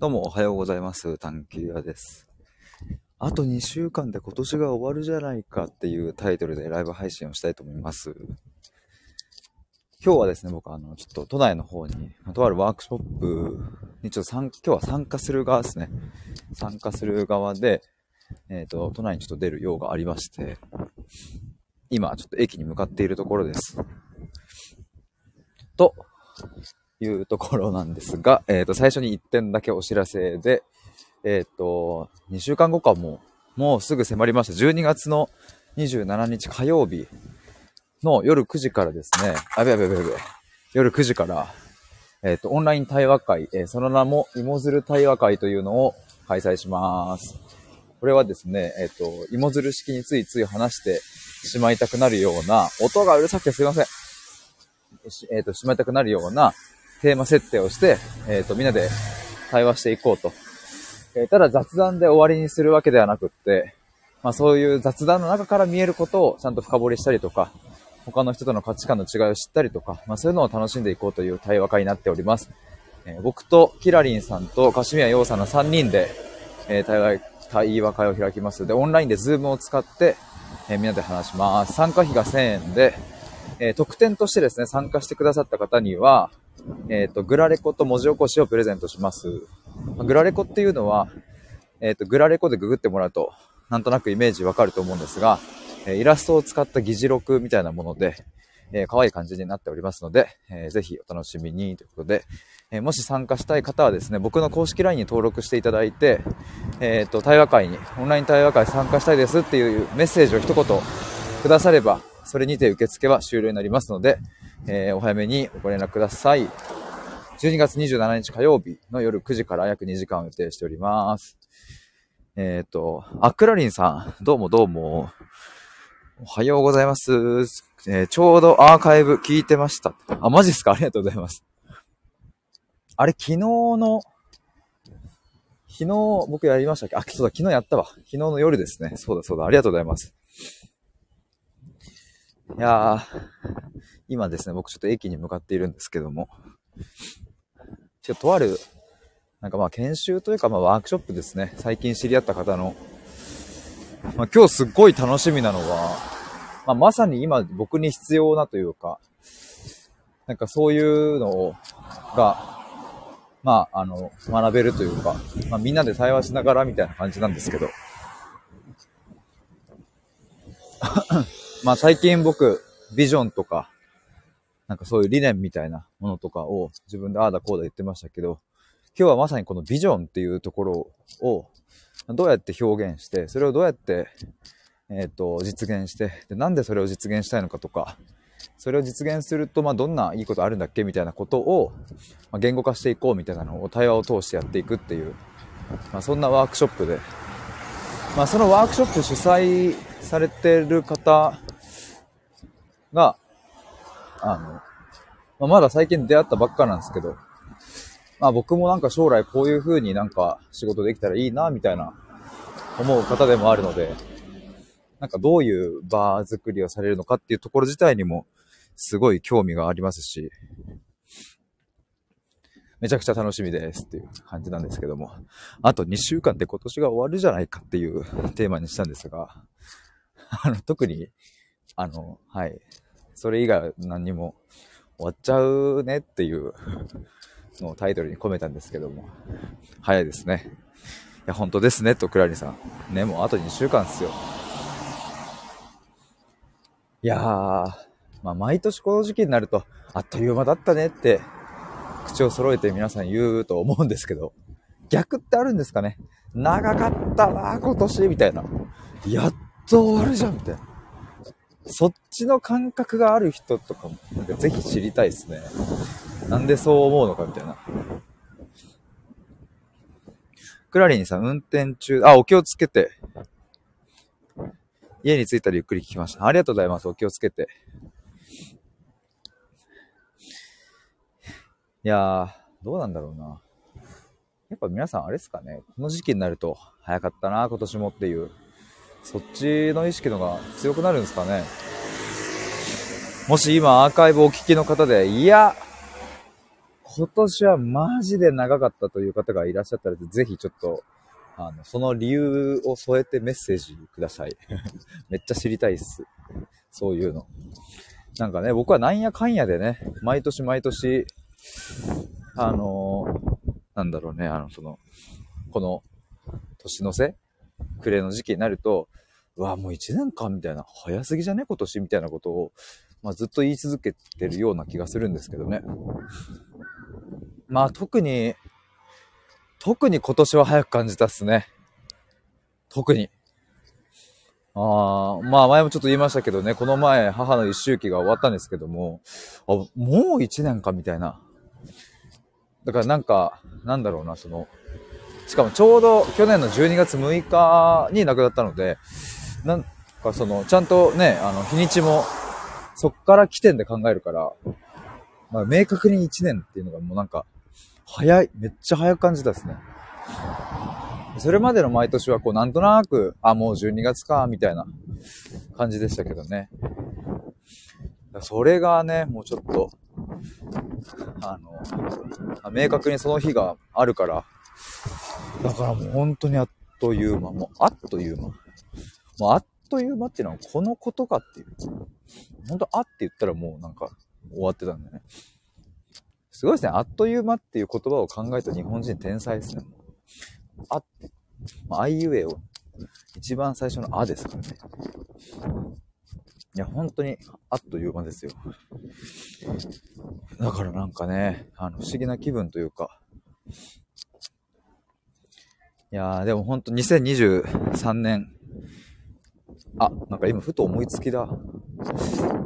どうもおはようございます。探求屋です。あと2週間で今年が終わるじゃないかっていうタイトルでライブ配信をしたいと思います。今日はですね、僕あの、ちょっと都内の方に、とあるワークショップにちょっと参、今日は参加する側ですね。参加する側で、えっ、と、都内にちょっと出る用がありまして、今ちょっと駅に向かっているところです。と、いうところなんですが、えっ、と、最初に1点だけお知らせで、えっ、と、2週間後かもう、もうすぐ迫りました。12月の27日火曜日の夜9時からですね、あべやべやべやべ、夜9時から、えっ、と、オンライン対話会、えその名も、芋づる対話会というのを開催します。これはですね、えっ、と、芋づる式についつい話してしまいたくなるような、音がうるさくてすいません。えっ、と、しまいたくなるようなテーマ設定をして、えっ、と、みんなで対話していこうと。えーただ雑談で終わりにするわけではなくって、まあそういう雑談の中から見えることをちゃんと深掘りしたりとか、他の人との価値観の違いを知ったりとか、まあそういうのを楽しんでいこうという対話会になっております。えー僕とキラリンさんとカシミヤヨウさんの3人で、えー対話、対話会を開きます。で、オンラインで Zoom を使って、えーみんなで話します。参加費が1000円で、え特典としてですね、参加してくださった方には、えっ、と、グラレコと文字起こしをプレゼントします。グラレコっていうのは、えっ、と、グラレコでググってもらうと、なんとなくイメージわかると思うんですが、えイラストを使った議事録みたいなもので、えー可愛い感じになっておりますので、えーぜひお楽しみにということで、えーもし参加したい方はですね、僕の公式 LINE に登録していただいて、えっ、と、対話会に、オンライン対話会参加したいですっていうメッセージを一言くだされば、それにて受付は終了になりますので、えーお早めにご連絡ください。12月27日火曜日の夜9時から約2時間を予定しております。えっ、と、あ、クラリンさん、どうもどうも。おはようございます。えーちょうどアーカイブ聞いてました。あ、マジっすか？ありがとうございます。あれ、昨日の、昨日僕やりましたっけ？あ、そうだ、昨日やったわ。昨日の夜ですね。そうだそうだ、ありがとうございます。いやー、今ですね、僕ちょっと駅に向かっているんですけども、ちょっとある、なんかまあ研修というかまあワークショップですね。最近知り合った方の、まあ今日すっごい楽しみなのは、まあまさに今僕に必要なというか、なんかそういうのをが、まああの、学べるというか、まあみんなで対話しながらみたいな感じなんですけど、まあ最近僕、ビジョンとか、なんかそういう理念みたいなものとかを自分でああだこうだ言ってましたけど、今日はまさにこのビジョンっていうところをどうやって表現して、それをどうやって、えっ、と、実現してで、なんでそれを実現したいのかとか、それを実現すると、まあ、どんないいことあるんだっけみたいなことを、まあ、言語化していこうみたいなのを対話を通してやっていくっていう、まあ、そんなワークショップで、まあ、そのワークショップ主催されてる方が、あの、まあ、まだ最近出会ったばっかなんですけど、まあ僕もなんか将来こういう風になんか仕事できたらいいな、みたいな思う方でもあるので、なんかどういう場作りをされるのかっていうところ自体にもすごい興味がありますし、めちゃくちゃ楽しみですっていう感じなんですけども、あと2週間で今年が終わるじゃないかっていうテーマにしたんですが、あの、特に、あの、はい、それ以外は何にも終わっちゃうねっていう のをタイトルに込めたんですけども、早いですね。いや、本当ですね、とクラリさん。ね、もうあと2週間ですよ。いやー、まあ、毎年この時期になると、あっという間だったねって、口を揃えて皆さん言うと思うんですけど、逆ってあるんですかね長かったな、今年、みたいな。やっと終わるじゃん、みたいな。そっちの感覚がある人とかも、なんかぜひ知りたいですね。なんでそう思うのかみたいな。クラリンさん、運転中、あ、お気をつけて。家に着いたらゆっくり聞きました。ありがとうございます。お気をつけて。いやー、どうなんだろうな。やっぱ皆さんあれですかね。この時期になると、早かったな、今年もっていう。そっちの意識のが強くなるんですかね。もし今アーカイブお聞きの方で、いや、今年はマジで長かったという方がいらっしゃったら、ぜひちょっと、あの、その理由を添えてメッセージください。めっちゃ知りたいっす。そういうの。なんかね、僕はなんやかんやでね、毎年毎年、あのー、なんだろうね、あの、その、この、年の瀬暮れの時期になると、うわ、もう1年間みたいな、早すぎじゃね？今年みたいなことを、まあ、ずっと言い続けてるような気がするんですけどね。まあ、特に、特に今年は早く感じたっすね。特に。ああ、まあ前もちょっと言いましたけどね、この前母の一周期が終わったんですけども、あ、もう一年かみたいな。だからなんか、なんだろうな、その、しかもちょうど去年の12月6日に亡くなったので、なんかその、ちゃんとね、あの、日にちも、そっから起点で考えるから、まあ、明確に1年っていうのがもうなんか、早い、めっちゃ早く感じたですね。それまでの毎年はこうなんとなく、あ、もう12月か、みたいな感じでしたけどね。それがね、もうちょっと、あの、明確にその日があるから、だからもう本当にあっという間、もうあっという間。もうあっという間っていうのはこのことかっていう。本当あって言ったらもうなんか終わってたんだよね。すごいですね。あっという間っていう言葉を考えた日本人天才ですね。あって。まあ、あいうえを、一番最初のあですからね。いや、本当に、あっという間ですよ。だからなんかね、あの、不思議な気分というか、いやー、でも本当2023年、あ、なんか今ふと思いつきだ。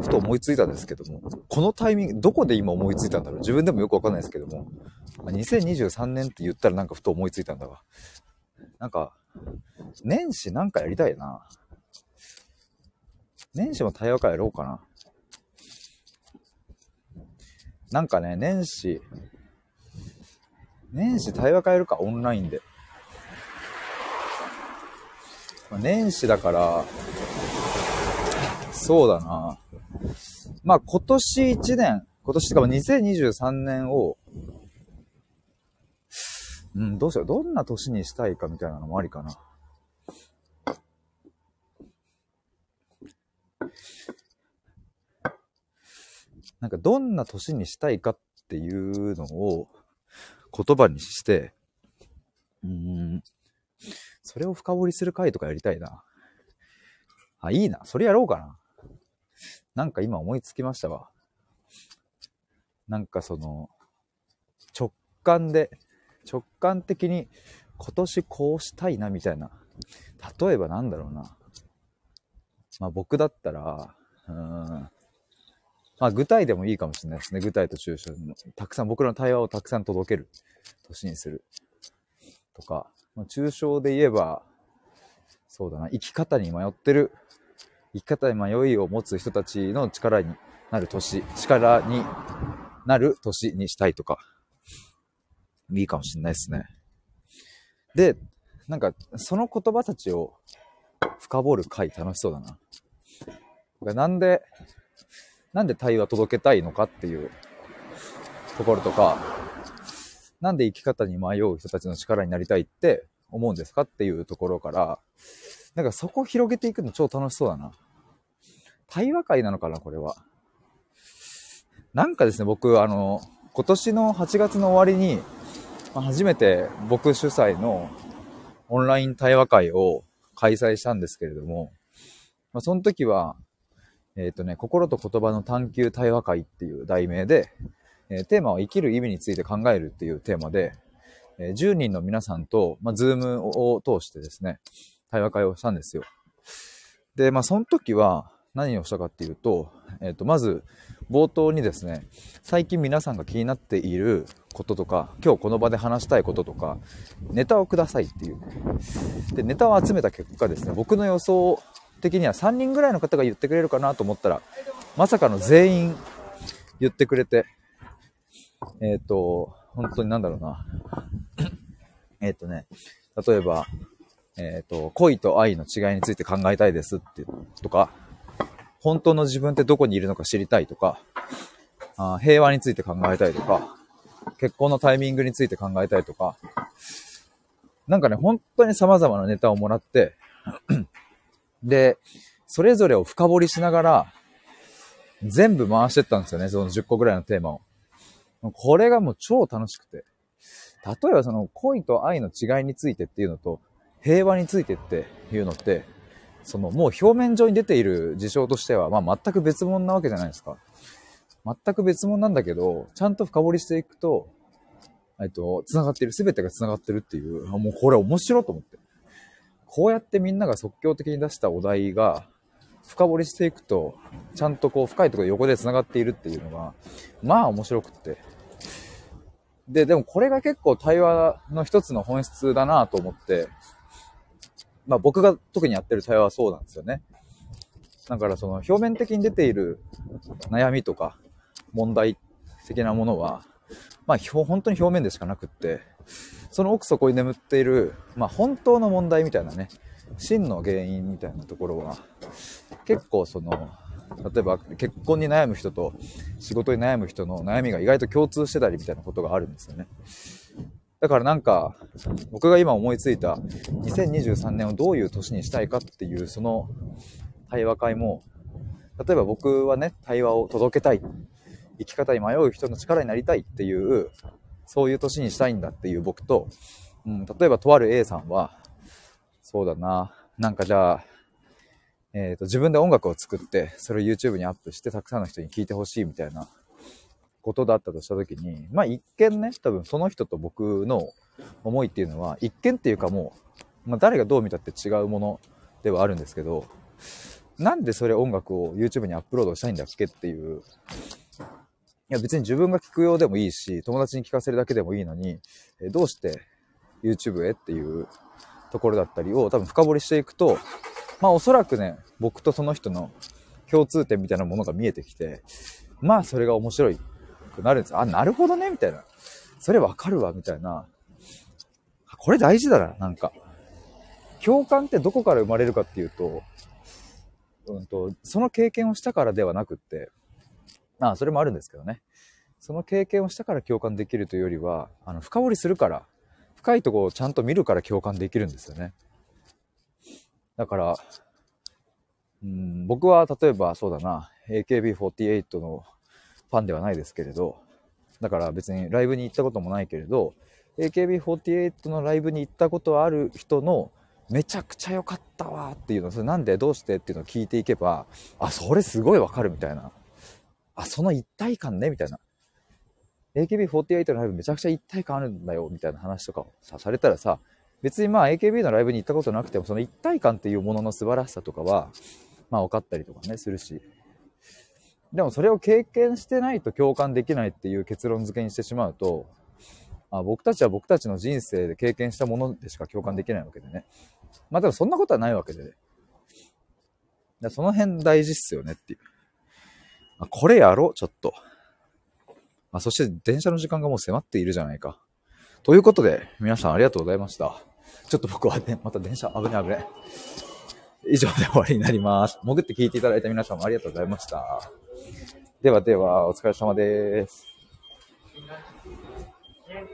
ふと思いついたんですけども、このタイミング、どこで今思いついたんだろう？自分でもよくわかんないですけども、2023年って言ったらなんかふと思いついたんだわ。なんか、年始なんかやりたいな。年始も対話会やろうかな。なんかね、年始、年始対話会やるか、オンラインで。年始だから、そうだな。まあ今年1年、今年とかも2023年を、うん、どうしよう。どんな年にしたいかみたいなのもありかな。なんかどんな年にしたいかっていうのを言葉にして、うん、それを深掘りする回とかやりたいな。あ、いいな。それやろうかな。なんか今思いつきましたわ。なんかその、直感で、直感的に今年こうしたいなみたいな。例えばなんだろうな。まあ僕だったら、うん。まあ具体でもいいかもしれないですね。具体と抽象の。たくさん、僕らの対話をたくさん届ける年にする。とか、まあ、抽象で言えば、そうだな、生き方に迷ってる、生き方に迷いを持つ人たちの力になる年、力になる年にしたいとか、いいかもしれないですね。で、なんか、その言葉たちを深掘る回楽しそうだな。なんで、なんで対話届けたいのかっていうところとか、なんで生き方に迷う人たちの力になりたいって思うんですかっていうところから、なんかそこを広げていくの超楽しそうだな。対話会なのかな、これは。なんかですね、僕、あの、今年の8月の終わりに、ま初めて僕主催のオンライン対話会を開催したんですけれども、まあ、その時は、えっ、ー、とね、心と言葉の探求対話会っていう題名で、えー、テーマは生きる意味について考えるっていうテーマで、えー、10人の皆さんと、まあ、ズームを通してですね、対話会をしたんですよ。で、まあ、その時は何をしたかっていうと、えっ、ー、と、まず、冒頭にですね、最近皆さんが気になっていることとか、今日この場で話したいこととか、ネタをくださいっていう。で、ネタを集めた結果ですね、僕の予想的には3人ぐらいの方が言ってくれるかなと思ったら、まさかの全員言ってくれて、えっ、ー、と、本当になんだろうな。えっとね、例えば、えっ、ー、と、恋と愛の違いについて考えたいですってとか、本当の自分ってどこにいるのか知りたいとか、あ平和について考えたいとか、結婚のタイミングについて考えたりとか、なんかね、本当に様々なネタをもらって、で、それぞれを深掘りしながら、全部回してったんですよね、その10個ぐらいのテーマを。これがもう超楽しくて。例えばその恋と愛の違いについてっていうのと、平和についてっていうのって、そのもう表面上に出ている事象としては、まあ全く別物なわけじゃないですか。全く別物なんだけど、ちゃんと深掘りしていくと、えっと、繋がっている、すべてが繋がってるっていう、もうこれ面白いと思って。こうやってみんなが即興的に出したお題が、深掘りしていくと、ちゃんとこう深いところで横で繋がっているっていうのが、まあ面白くって。で、でもこれが結構対話の一つの本質だなと思って、まあ僕が特にやってる対話はそうなんですよね。だからその表面的に出ている悩みとか問題的なものは、まあ本当に表面でしかなくって、その奥底に眠っている、まあ本当の問題みたいなね、真の原因みたいなところは、結構その、例えば結婚に悩む人と仕事に悩む人の悩みが意外と共通してたりみたいなことがあるんですよね。だからなんか、僕が今思いついた2023年をどういう年にしたいかっていうその対話会も、例えば僕はね、対話を届けたい。生き方に迷う人の力になりたいっていう、そういう年にしたいんだっていう僕と、うん、例えばとある A さんは、そうだな、なんかじゃあ、えっ、と、自分で音楽を作って、それを YouTube にアップして、たくさんの人に聴いてほしいみたいなことだったとしたときに、まあ一見ね、多分その人と僕の思いっていうのは、一見っていうかもう、まあ誰がどう見たって違うものではあるんですけど、なんでそれ音楽を YouTube にアップロードしたいんだっけっていう、いや別に自分が聴くようでもいいし、友達に聴かせるだけでもいいのに、えどうして YouTube へっていうところだったりを多分深掘りしていくと、まあおそらくね、僕とその人の共通点みたいなものが見えてきて、まあそれが面白いくなるんです。あ、なるほどね、みたいな。それわかるわ、みたいな。これ大事だな、なんか。共感ってどこから生まれるかっていうと、うんと、その経験をしたからではなくって、ああ、それもあるんですけどね。その経験をしたから共感できるというよりは、あの、深掘りするから、深いところをちゃんと見るから共感できるんですよね。だから、うん、僕は例えばそうだな、AKB48 のファンではないですけれど、だから別にライブに行ったこともないけれど、AKB48 のライブに行ったことある人のめちゃくちゃ良かったわっていうの、それなんでどうしてっていうのを聞いていけば、あ、それすごいわかるみたいな。あ、その一体感ねみたいな。AKB48 のライブめちゃくちゃ一体感あるんだよみたいな話とかをさ、されたらさ、別にまあ AKB のライブに行ったことなくても、その一体感っていうものの素晴らしさとかは、まあ分かったりとかね、するし。でもそれを経験してないと共感できないっていう結論付けにしてしまうと、あ僕たちは僕たちの人生で経験したものでしか共感できないわけでね。まあでもそんなことはないわけで、ね。その辺大事っすよねっていう。あこれやろう、ちょっと。あ、そして電車の時間がもう迫っているじゃないか。ということで、皆さんありがとうございました。ちょっと僕はね、また電車危ね危ね。以上で終わりになります。潜って聞いていただいた皆さんもありがとうございました。ではでは、お疲れ様です。